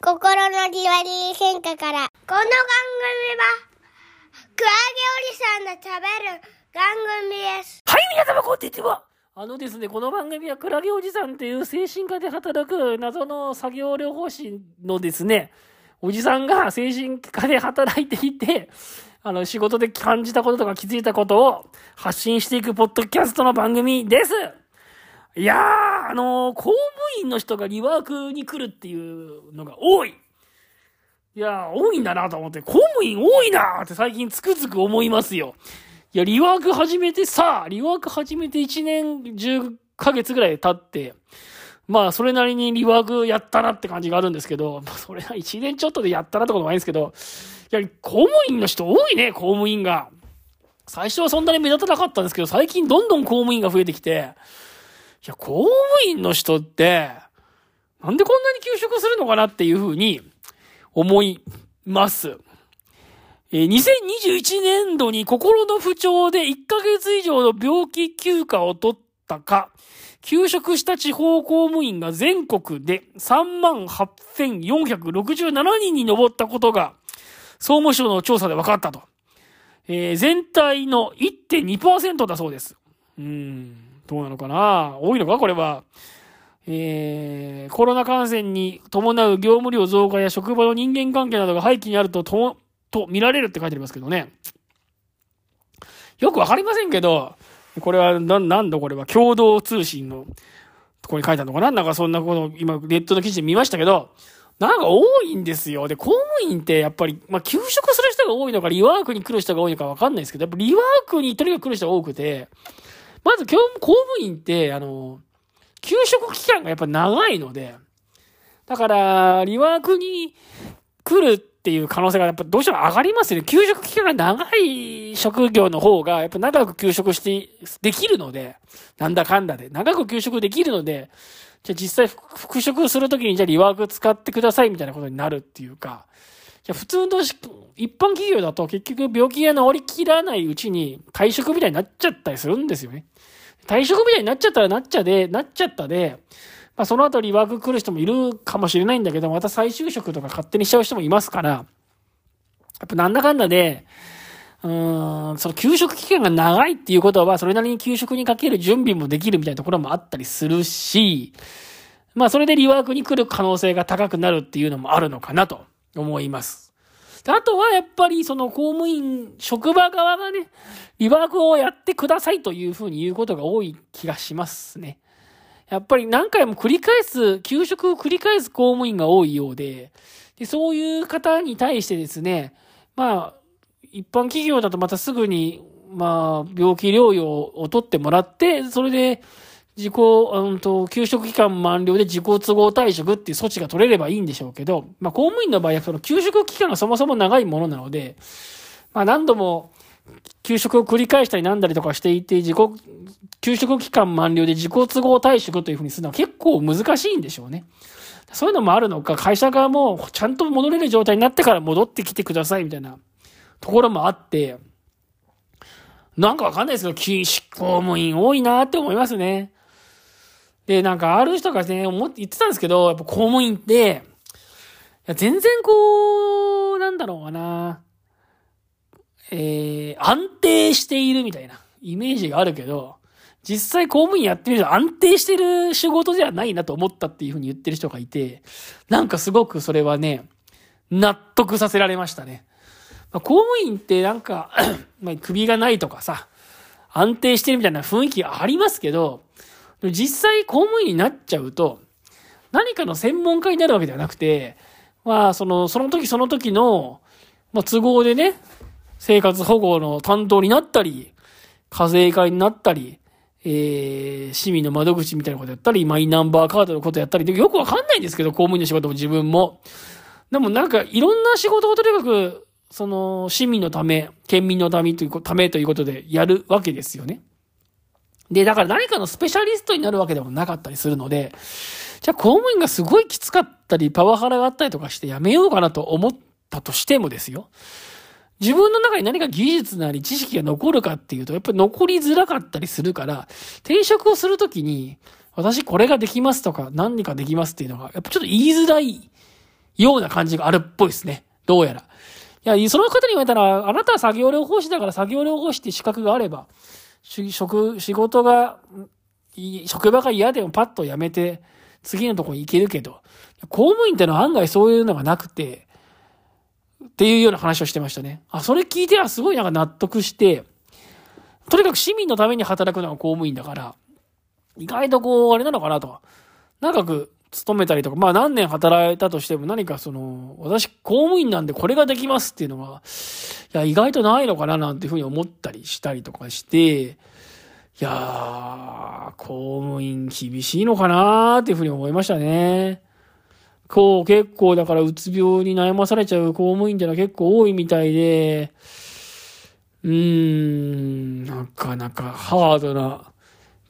心のじわり変化から。この番組は、クラゲおじさんの食べる番組です。はい、皆様こんにちは。あのですね、この番組はクラゲおじさんという精神科で働く謎の作業療法士のですね、おじさんが精神科で働いていて、あの、仕事で感じたこととか気づいたことを発信していくポッドキャストの番組です。いやー、あのー公務員の人がリワークに来るっていうのが多い。いや、多いんだなと思って、公務員多いなーって最近つくづく思いますよ。いや、リワーク始めてさ、リワーク始めて1年10ヶ月ぐらい経って、まあ、それなりにリワークやったなって感じがあるんですけど、まあ、それは1年ちょっとでやったなってこともないんですけど、いや、公務員の人多いね、公務員が。最初はそんなに目立たなかったんですけど、最近どんどん公務員が増えてきて、や、公務員の人って、なんでこんなに休職するのかなっていうふうに思います。えー2021年度に心の不調で1ヶ月以上の病気休暇を取ったか、休職した地方公務員が全国で38,467人に上ったことが、総務省の調査で分かったと。えー全体の1.2%だそうです。うん、どうなのかな？多いのか？これは。えーコロナ感染に伴う業務量増加や職場の人間関係などが背景にあるとと、と見られるって書いてありますけどね。よくわかりませんけど、これは、な、なんだこれは、共同通信のとこに書いてあるのかな？なんかそんなこと、今、ネットの記事で見ましたけど、なんか多いんですよ。で、公務員ってやっぱり、まあ、休職する人が多いのか、リワークに来る人が多いのかわかんないですけど、やっぱリワークにとにかく来る人が多くて、まず今日、公務員って、あの、休職期間がやっぱ長いので、だから、リワークに来るっていう可能性がやっぱどうしても上がりますよね。休職期間が長い職業の方が、やっぱ長く休職して、できるので、なんだかんだで、長く休職できるので、じゃあ実際復復職するときにじゃあリワーク使ってくださいみたいなことになるっていうか、じゃ普通の一般企業だと結局病気が治りきらないうちに退職みたいになっちゃったりするんですよね。退職みたいになっちゃったらなっちゃで、なっちゃったで、まあその後リワーク来る人もいるかもしれないんだけど、また再就職とか勝手にしちゃう人もいますから、やっぱなんだかんだで、うーん、その休職期間が長いっていうことは、それなりに休職にかける準備もできるみたいなところもあったりするし、まあそれでリワークに来る可能性が高くなるっていうのもあるのかなと思います。であとはやっぱりその公務員、職場側がね、リワークをやってくださいというふうに言うことが多い気がしますね。やっぱり何回も繰り返す、休職を繰り返す公務員が多いようで、でそういう方に対してですね、まあ、一般企業だとまたすぐに、まあ、病気療養を取ってもらって、それで、自己、うんと、休職期間満了で自己都合退職っていう措置が取れればいいんでしょうけど、まあ、公務員の場合はその休職期間がそもそも長いものなので、まあ、何度も休職を繰り返したりなんだりとかしていて、自己、休職期間満了で自己都合退職というふうにするのは結構難しいんでしょうね。そういうのもあるのか、会社側もちゃんと戻れる状態になってから戻ってきてくださいみたいなところもあって、なんかわかんないですけど、禁止公務員多いなって思いますね。で、なんかある人がね、思って言ってたんですけど、やっぱ公務員って、いや全然こう、なんだろうかな、えー、安定しているみたいなイメージがあるけど、実際公務員やってみると安定してる仕事ではないなと思ったっていうふうに言ってる人がいて、なんかすごくそれはね、納得させられましたね。まあ、公務員ってなんか、ま、首がないとかさ、安定してるみたいな雰囲気ありますけど、実際公務員になっちゃうと、何かの専門家になるわけではなくて、まあ、その、その時その時の、まあ、都合でね、生活保護の担当になったり、課税課になったり、えー、市民の窓口みたいなことやったり、マイナンバーカードのことやったり、よくわかんないんですけど、公務員の仕事も自分も。でもなんか、いろんな仕事をとにかく、その、市民のため、県民のためというためということでやるわけですよね。で、だから何かのスペシャリストになるわけでもなかったりするので、じゃあ公務員がすごいきつかったり、パワハラがあったりとかしてやめようかなと思ったとしてもですよ。自分の中に何か技術なり知識が残るかっていうと、やっぱり残りづらかったりするから、転職をするときに、私これができますとか、何かできますっていうのが、やっぱちょっと言いづらいような感じがあるっぽいですね。どうやら。いや、その方に言われたら、あなたは作業療法士だから作業療法士って資格があれば、職、仕事が、職場が嫌でもパッと辞めて、次のとこに行けるけど、公務員ってのは案外そういうのがなくて、っていうような話をしてましたね。あ、それ聞いてはすごいなんか納得して、とにかく市民のために働くのが公務員だから、意外とこう、あれなのかなと。長く勤めたりとか、まあ何年働いたとしても何かその、私公務員なんでこれができますっていうのが、いや、意外とないのかななんていうふうに思ったりしたりとかして、いやー、公務員厳しいのかなーっていうふうに思いましたね。こう、結構だからうつ病に悩まされちゃう公務員っていうのは結構多いみたいで、うーん、なかなかハードな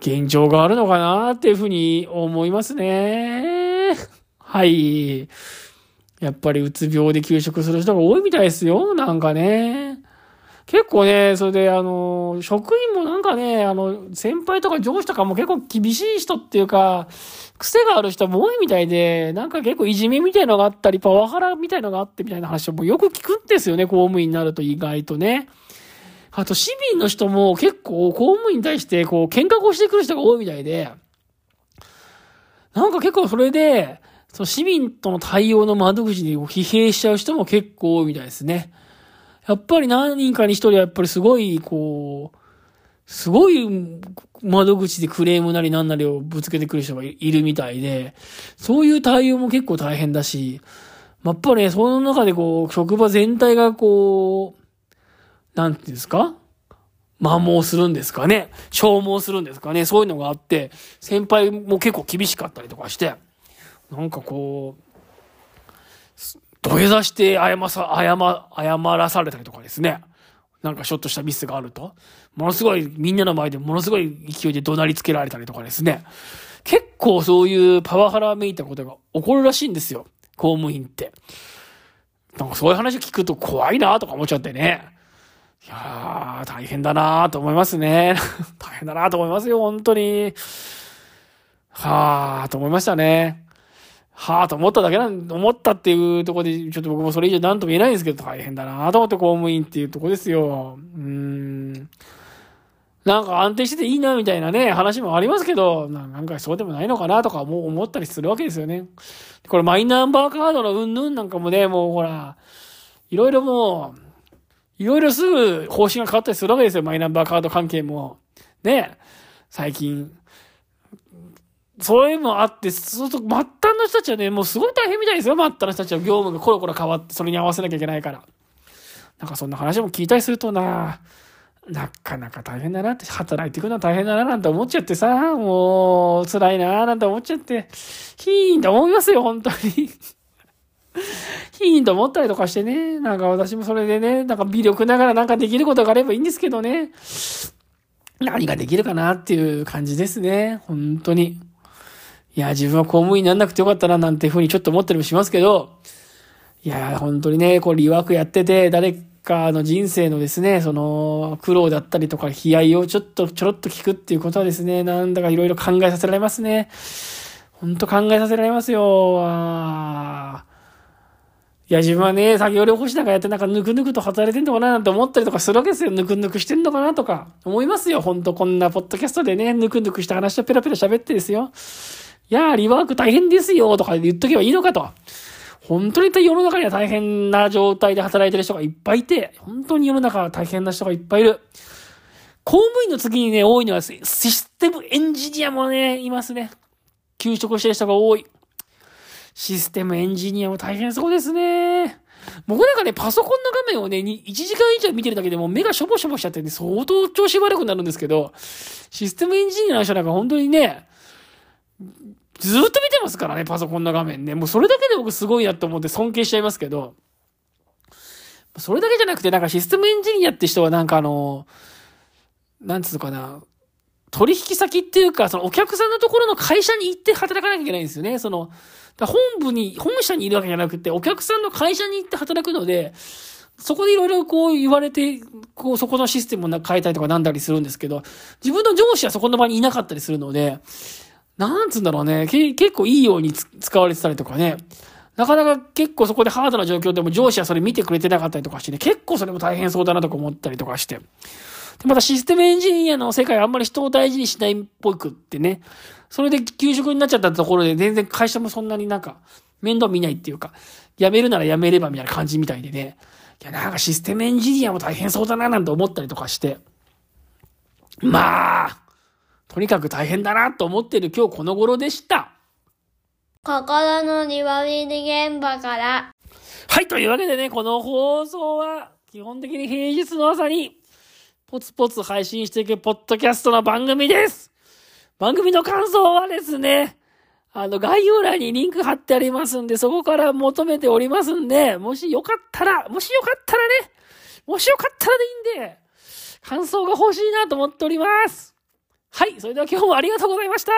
現状があるのかなっていうふうに思いますね。はい。やっぱりうつ病で休職する人が多いみたいですよ。なんかね。結構ね、それであの、職員もなんかね、あの、先輩とか上司とかも結構厳しい人っていうか、癖がある人も多いみたいで、なんか結構いじめみたいのがあったり、パワハラみたいのがあってみたいな話もよく聞くんですよね、公務員になると意外とね。あと市民の人も結構公務員に対してこう喧嘩をしてくる人が多いみたいで、なんか結構それで、その市民との対応の窓口に疲弊しちゃう人も結構多いみたいですね。やっぱり何人かに一人はやっぱりすごい、こう、すごい窓口でクレームなり何なりをぶつけてくる人がいるみたいで、そういう対応も結構大変だし、やっぱりね、その中でこう、職場全体がこう、なんていうんですか？摩耗するんですかね？消耗するんですかね？そういうのがあって、先輩も結構厳しかったりとかして、なんかこう、土下座して謝さ、謝、謝らされたりとかですね。なんかちょっとしたミスがあると、ものすごい、みんなの前でものすごい勢いで怒鳴りつけられたりとかですね。結構そういうパワハラめいたことが起こるらしいんですよ。公務員って。なんかそういう話聞くと怖いなとか思っちゃってね。いやー、大変だなーと思いますね。大変だなーと思いますよ、本当に。はーと思いましたね。はーと思っただけなん、思ったっていうとこで、ちょっと僕もそれ以上何とも言えないんですけど、大変だなと思って公務員っていうとこですよ。うん。なんか安定してていいな、みたいなね、話もありますけど、なんかそうでもないのかなとかもう思ったりするわけですよね。これマイナンバーカードのうんぬんなんかもね、もうほら、いろいろもう、いろいろすぐ方針が変わったりするわけですよ。マイナンバーカード関係も。ね。最近。そういうのもあって、そうすると、末端の人たちはね、もうすごい大変みたいですよ。末端の人たちは業務がコロコロ変わって、それに合わせなきゃいけないから。なんかそんな話も聞いたりするとな、なかなか大変だなって、働いていくのは大変だななんて思っちゃってさ、もう辛いななんて思っちゃって、ヒーンと思いますよ、本当に。いいと思ったりとかしてね、なんか私もそれでね、なんか微力ながらなんかできることがあればいいんですけどね、何ができるかなっていう感じですね、本当に。いや、自分は公務員になんなくてよかったななんていうふうにちょっと思ったりもしますけど、いや、本当にね、こう、リワークやってて、誰かの人生のですね、その、苦労だったりとか、悲哀をちょっと、ちょろっと聞くっていうことはですね、なんだかいろいろ考えさせられますね。本当考えさせられますよ。いや、自分はね、作業療法士なんかやってなんかぬくぬくと働いてんのかななんて思ったりとかするわけですよ。ぬくぬくしてんのかなとか思いますよ。ほんとこんなポッドキャストでね、ぬくぬくした話をペラペラ喋ってですよ。いやー、リワーク大変ですよとか言っとけばいいのかと。本当に世の中には大変な状態で働いてる人がいっぱいいて、本当に世の中は大変な人がいっぱいいる。公務員の次にね、多いのはシステムエンジニアもね、いますね。休職してる人が多い。システムエンジニアも大変そうですね。僕なんかね、パソコンの画面をね、1時間以上見てるだけでも目がしょぼしょぼしちゃってね、相当調子悪くなるんですけど、システムエンジニアの人なんか本当にね、ずっと見てますからね、パソコンの画面ね。もうそれだけで僕すごいなと思って尊敬しちゃいますけど、それだけじゃなくて、なんかシステムエンジニアって人はなんかあの、なんつうのかな、取引先っていうか、そのお客さんのところの会社に行って働かなきゃいけないんですよね。その、本部に、本社にいるわけじゃなくて、お客さんの会社に行って働くので、そこでいろいろこう言われて、こうそこのシステムを変えたりとかなんだりするんですけど、自分の上司はそこの場にいなかったりするので、なんつうんだろうね、結構いいように使われてたりとかね、なかなか結構そこでハードな状況でも上司はそれ見てくれてなかったりとかしてね、結構それも大変そうだなとか思ったりとかして。で、またシステムエンジニアの世界あんまり人を大事にしないっぽくってね、それで休職になっちゃったところで全然会社もそんなになんか面倒見ないっていうか、辞めるなら辞めればみたいな感じみたいでね、いやなんかシステムエンジニアも大変そうだななんて思ったりとかして、まあ、とにかく大変だなと思ってる今日この頃でした。心の庭見現場から。はい、というわけでね、この放送は基本的に平日の朝にポツポツ配信していくポッドキャストの番組です。番組の感想はですね、あの、概要欄にリンク貼ってありますんで、そこから求めておりますんで、もしよかったら、もしよかったらね、もしよかったらでいいんで、感想が欲しいなと思っております。はい、それでは今日もありがとうございました。